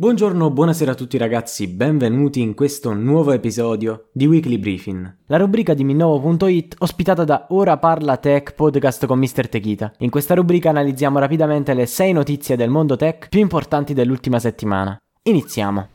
Buongiorno, buonasera a tutti ragazzi, benvenuti in questo nuovo episodio di Weekly Briefing, la rubrica di Minnovo.it ospitata da Ora Parla Tech podcast con Mr. Techita. In questa rubrica analizziamo rapidamente le 6 notizie del mondo tech più importanti dell'ultima settimana. Iniziamo!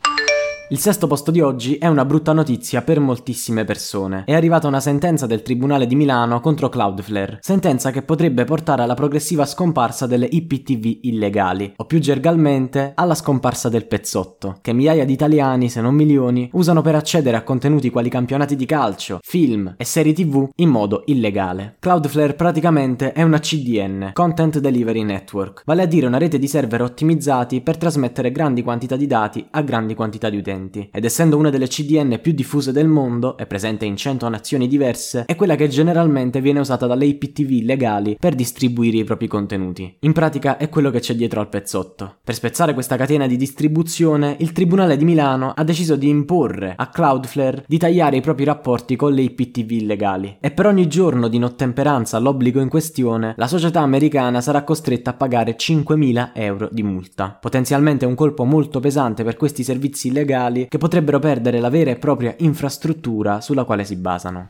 Il sesto posto di oggi è una brutta notizia per moltissime persone. È arrivata una sentenza del Tribunale di Milano contro Cloudflare, sentenza che potrebbe portare alla progressiva scomparsa delle IPTV illegali, o più gergalmente alla scomparsa del pezzotto, che migliaia di italiani, se non milioni, usano per accedere a contenuti quali campionati di calcio, film e serie TV in modo illegale. Cloudflare praticamente è una CDN, Content Delivery Network, vale a dire una rete di server ottimizzati per trasmettere grandi quantità di dati a grandi quantità di utenti utenti ed essendo una delle CDN più diffuse del mondo e presente in 100 nazioni diverse, è quella che generalmente viene usata dalle IPTV legali per distribuire i propri contenuti. In pratica è quello che c'è dietro al pezzotto. Per spezzare questa catena di distribuzione, il Tribunale di Milano ha deciso di imporre a Cloudflare di tagliare i propri rapporti con le IPTV illegali e per ogni giorno di inottemperanza all'obbligo in questione, la società americana sarà costretta a pagare 5.000 euro di multa. Potenzialmente un colpo molto pesante per questi servizi illegali mondiali che potrebbero perdere la vera e propria infrastruttura sulla quale si basano.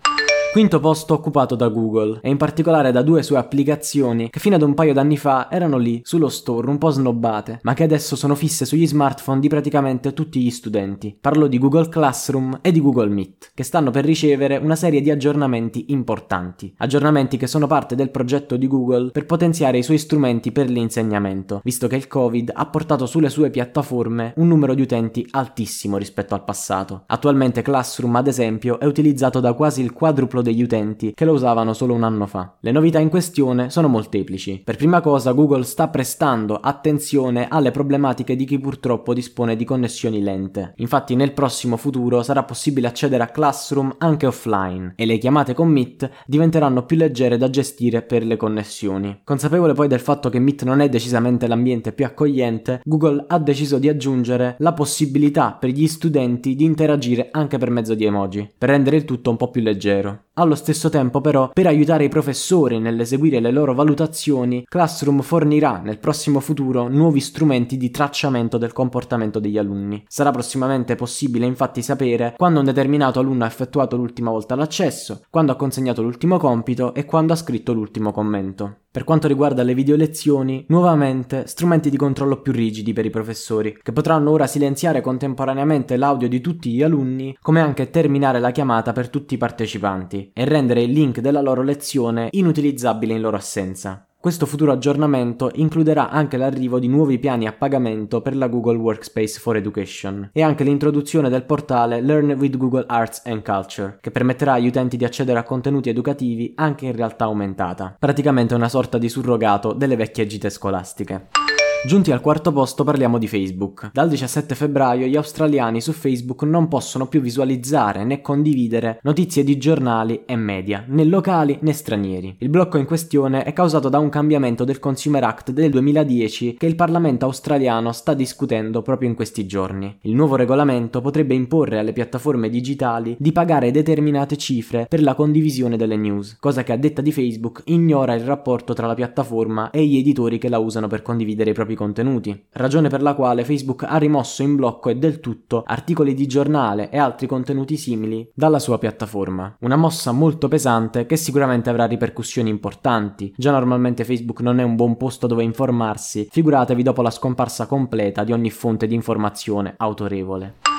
Quinto posto occupato da Google e in particolare da due sue applicazioni che fino ad un paio d'anni fa erano lì sullo store un po' snobbate, ma che adesso sono fisse sugli smartphone di praticamente tutti gli studenti. Parlo di Google Classroom e di Google Meet, che stanno per ricevere una serie di aggiornamenti importanti. Aggiornamenti che sono parte del progetto di Google per potenziare i suoi strumenti per l'insegnamento, visto che il Covid ha portato sulle sue piattaforme un numero di utenti altissimo rispetto al passato. Attualmente Classroom, ad esempio, è utilizzato da quasi il quadruplo degli utenti che lo usavano solo un anno fa. Le novità in questione sono molteplici. Per prima cosa Google sta prestando attenzione alle problematiche di chi purtroppo dispone di connessioni lente. Infatti nel prossimo futuro sarà possibile accedere a Classroom anche offline e le chiamate con Meet diventeranno più leggere da gestire per le connessioni. Consapevole poi del fatto che Meet non è decisamente l'ambiente più accogliente, Google ha deciso di aggiungere la possibilità per gli studenti di interagire anche per mezzo di emoji, per rendere il tutto un po' più leggero. Allo stesso tempo però, per aiutare i professori nell'eseguire le loro valutazioni, Classroom fornirà nel prossimo futuro nuovi strumenti di tracciamento del comportamento degli alunni. Sarà prossimamente possibile infatti sapere quando un determinato alunno ha effettuato l'ultima volta l'accesso, quando ha consegnato l'ultimo compito e quando ha scritto l'ultimo commento. Per quanto riguarda le video lezioni, nuovamente strumenti di controllo più rigidi per i professori, che potranno ora silenziare contemporaneamente l'audio di tutti gli alunni, come anche terminare la chiamata per tutti i partecipanti e rendere il link della loro lezione inutilizzabile in loro assenza. Questo futuro aggiornamento includerà anche l'arrivo di nuovi piani a pagamento per la Google Workspace for Education e anche l'introduzione del portale Learn with Google Arts and Culture, che permetterà agli utenti di accedere a contenuti educativi anche in realtà aumentata, praticamente una sorta di surrogato delle vecchie gite scolastiche. Giunti al quarto posto parliamo di Facebook. Dal 17 febbraio gli australiani su Facebook non possono più visualizzare né condividere notizie di giornali e media, né locali né stranieri. Il blocco in questione è causato da un cambiamento del Consumer Act del 2010 che il Parlamento australiano sta discutendo proprio in questi giorni. Il nuovo regolamento potrebbe imporre alle piattaforme digitali di pagare determinate cifre per la condivisione delle news, cosa che a detta di Facebook ignora il rapporto tra la piattaforma e gli editori che la usano per condividere i propri propri contenuti, ragione per la quale Facebook ha rimosso in blocco e del tutto articoli di giornale e altri contenuti simili dalla sua piattaforma. Una mossa molto pesante che sicuramente avrà ripercussioni importanti. Già normalmente Facebook non è un buon posto dove informarsi, figuratevi dopo la scomparsa completa di ogni fonte di informazione autorevole.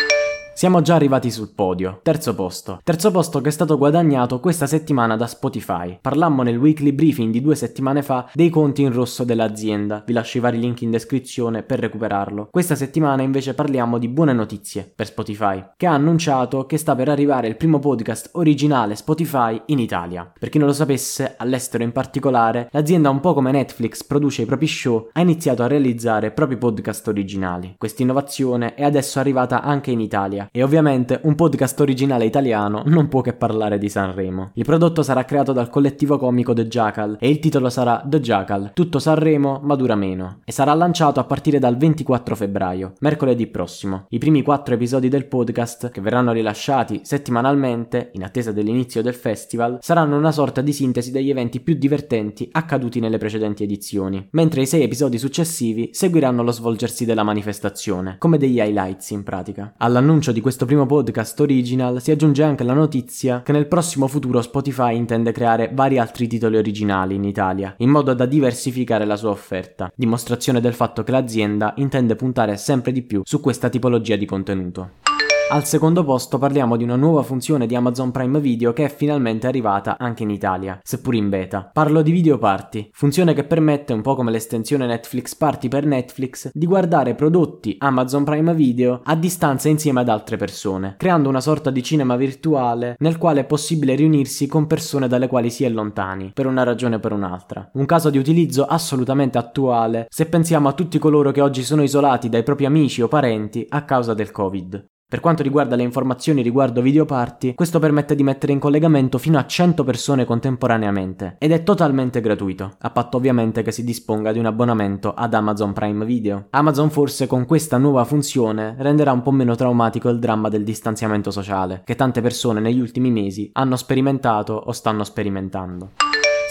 Siamo già arrivati sul podio. Terzo posto. Terzo posto che è stato guadagnato questa settimana da Spotify. Parlammo nel weekly briefing di due settimane fa dei conti in rosso dell'azienda. Vi lascio i vari link in descrizione per recuperarlo. Questa settimana invece parliamo di buone notizie per Spotify, che ha annunciato che sta per arrivare il primo podcast originale Spotify in Italia. Per chi non lo sapesse, all'estero in particolare, l'azienda un po' come Netflix produce i propri show, ha iniziato a realizzare propri podcast originali. Questa innovazione è adesso arrivata anche in Italia Italia. E ovviamente un podcast originale italiano non può che parlare di Sanremo. Il prodotto sarà creato dal collettivo comico The Jackal e il titolo sarà The Jackal, tutto Sanremo ma dura meno. E sarà lanciato a partire dal 24 febbraio, mercoledì prossimo. I primi quattro episodi del podcast, che verranno rilasciati settimanalmente, in attesa dell'inizio del festival, saranno una sorta di sintesi degli eventi più divertenti accaduti nelle precedenti edizioni, mentre i sei episodi successivi seguiranno lo svolgersi della manifestazione, come degli highlights in pratica. All'annuncio di questo primo podcast original si aggiunge anche la notizia che nel prossimo futuro Spotify intende creare vari altri titoli originali in Italia, in modo da diversificare la sua offerta, dimostrazione del fatto che l'azienda intende puntare sempre di più su questa tipologia di contenuto. Al secondo posto parliamo di una nuova funzione di Amazon Prime Video che è finalmente arrivata anche in Italia, seppur in beta. Parlo di Video Party, funzione che permette, un po' come l'estensione Netflix Party per Netflix, di guardare prodotti Amazon Prime Video a distanza insieme ad altre persone, creando una sorta di cinema virtuale nel quale è possibile riunirsi con persone dalle quali si è lontani, per una ragione o per un'altra. Un caso di utilizzo assolutamente attuale se pensiamo a tutti coloro che oggi sono isolati dai propri amici o parenti a causa del Covid. Per quanto riguarda le informazioni riguardo videoparty, questo permette di mettere in collegamento fino a 100 persone contemporaneamente ed è totalmente gratuito, a patto ovviamente che si disponga di un abbonamento ad Amazon Prime Video. Amazon forse con questa nuova funzione renderà un po' meno traumatico il dramma del distanziamento sociale, che tante persone negli ultimi mesi hanno sperimentato o stanno sperimentando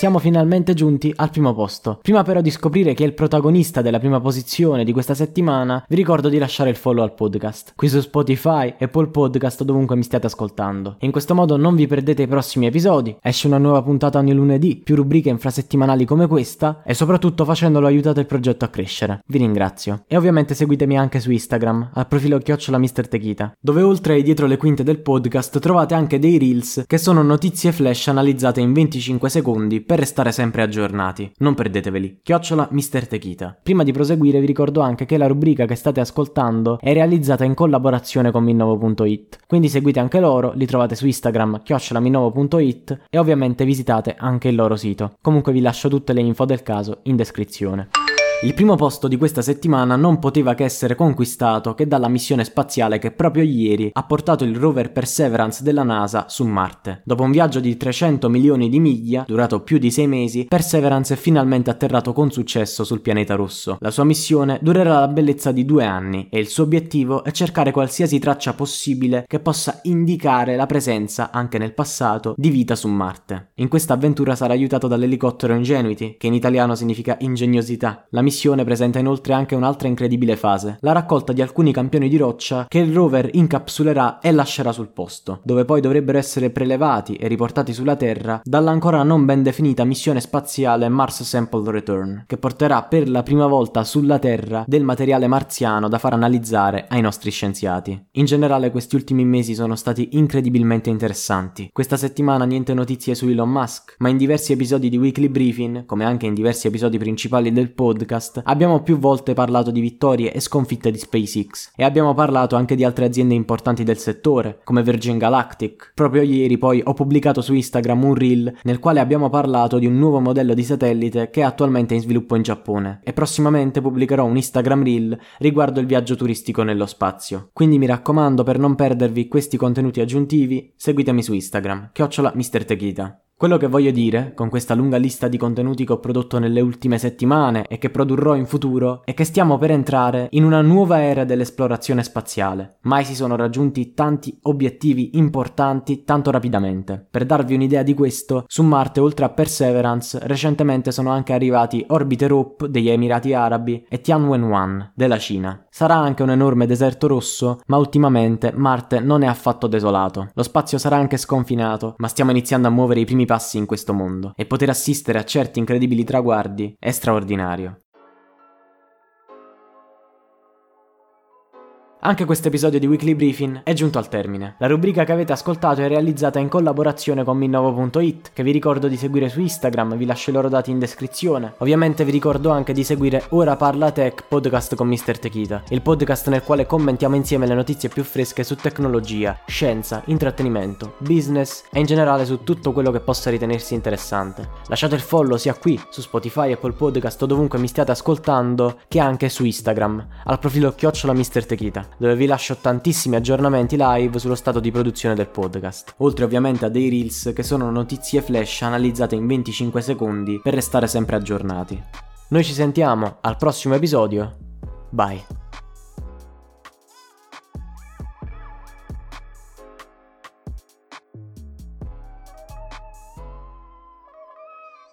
siamo finalmente giunti al primo posto. Prima però di scoprire chi è il protagonista della prima posizione di questa settimana, vi ricordo di lasciare il follow al podcast, qui su Spotify, Apple Podcast dovunque mi stiate ascoltando. In questo modo non vi perdete i prossimi episodi, esce una nuova puntata ogni lunedì, più rubriche infrasettimanali come questa e soprattutto facendolo aiutate il progetto a crescere. Vi ringrazio. E ovviamente seguitemi anche su Instagram, al profilo chiocciola Mr. Techita, dove oltre ai dietro le quinte del podcast trovate anche dei reels che sono notizie flash analizzate in 25 secondi per restare sempre aggiornati. Non perdeteveli. Chiocciola Mr. Techita. Prima di proseguire vi ricordo anche che la rubrica che state ascoltando è realizzata in collaborazione con Minnovo.it. Quindi seguite anche loro, li trovate su Instagram chiocciolaminnovo.it e ovviamente visitate anche il loro sito. Comunque vi lascio tutte le info del caso in descrizione. Il primo posto di questa settimana non poteva che essere conquistato che dalla missione spaziale che proprio ieri ha portato il rover Perseverance della NASA su Marte. Dopo un viaggio di 300 milioni di miglia, durato più di 6 mesi, Perseverance è finalmente atterrato con successo sul pianeta rosso. La sua missione durerà la bellezza di due anni e il suo obiettivo è cercare qualsiasi traccia possibile che possa indicare la presenza, anche nel passato, di vita su Marte. In questa avventura sarà aiutato dall'elicottero Ingenuity, che in italiano significa ingegnosità. La missione presenta inoltre anche un'altra incredibile fase, la raccolta di alcuni campioni di roccia che il rover incapsulerà e lascerà sul posto, dove poi dovrebbero essere prelevati e riportati sulla Terra dalla ancora non ben definita missione spaziale Mars Sample Return, che porterà per la prima volta sulla Terra del materiale marziano da far analizzare ai nostri scienziati. In generale questi ultimi mesi sono stati incredibilmente interessanti. Questa settimana niente notizie su Elon Musk, ma in diversi episodi di Weekly Briefing, come anche in diversi episodi principali del podcast, podcast abbiamo più volte parlato di vittorie e sconfitte di SpaceX e abbiamo parlato anche di altre aziende importanti del settore, come Virgin Galactic. Proprio ieri poi ho pubblicato su Instagram un reel nel quale abbiamo parlato di un nuovo modello di satellite che è attualmente in sviluppo in Giappone e prossimamente pubblicherò un Instagram reel riguardo il viaggio turistico nello spazio. Quindi mi raccomando per non perdervi questi contenuti aggiuntivi, seguitemi su Instagram, chiocciola Mr. Techita. Quello che voglio dire, con questa lunga lista di contenuti che ho prodotto nelle ultime settimane e che produrrò in futuro, è che stiamo per entrare in una nuova era dell'esplorazione spaziale. Mai si sono raggiunti tanti obiettivi importanti tanto rapidamente. Per darvi un'idea di questo, su Marte, oltre a Perseverance, recentemente sono anche arrivati Orbiter Hope degli Emirati Arabi e Tianwen-1 della Cina. Sarà anche un enorme deserto rosso, ma ultimamente Marte non è affatto desolato. Lo spazio sarà anche sconfinato, ma stiamo iniziando a muovere i primi passi in questo mondo e poter assistere a certi incredibili traguardi è straordinario. Anche questo episodio di Weekly Briefing è giunto al termine. La rubrica che avete ascoltato è realizzata in collaborazione con Minnovo.it, che vi ricordo di seguire su Instagram, vi lascio i loro dati in descrizione. Ovviamente vi ricordo anche di seguire Ora Parla Tech podcast con Mr. Techita, il podcast nel quale commentiamo insieme le notizie più fresche su tecnologia, scienza, intrattenimento, business e in generale su tutto quello che possa ritenersi interessante. Lasciate il follow sia qui, su Spotify, Apple Podcast o dovunque mi stiate ascoltando, che anche su Instagram, al profilo chiocciola Mr. Techita. Dove vi lascio tantissimi aggiornamenti live sullo stato di produzione del podcast, oltre ovviamente a dei reels che sono notizie flash analizzate in 25 secondi per restare sempre aggiornati. Noi ci sentiamo al prossimo episodio. Bye.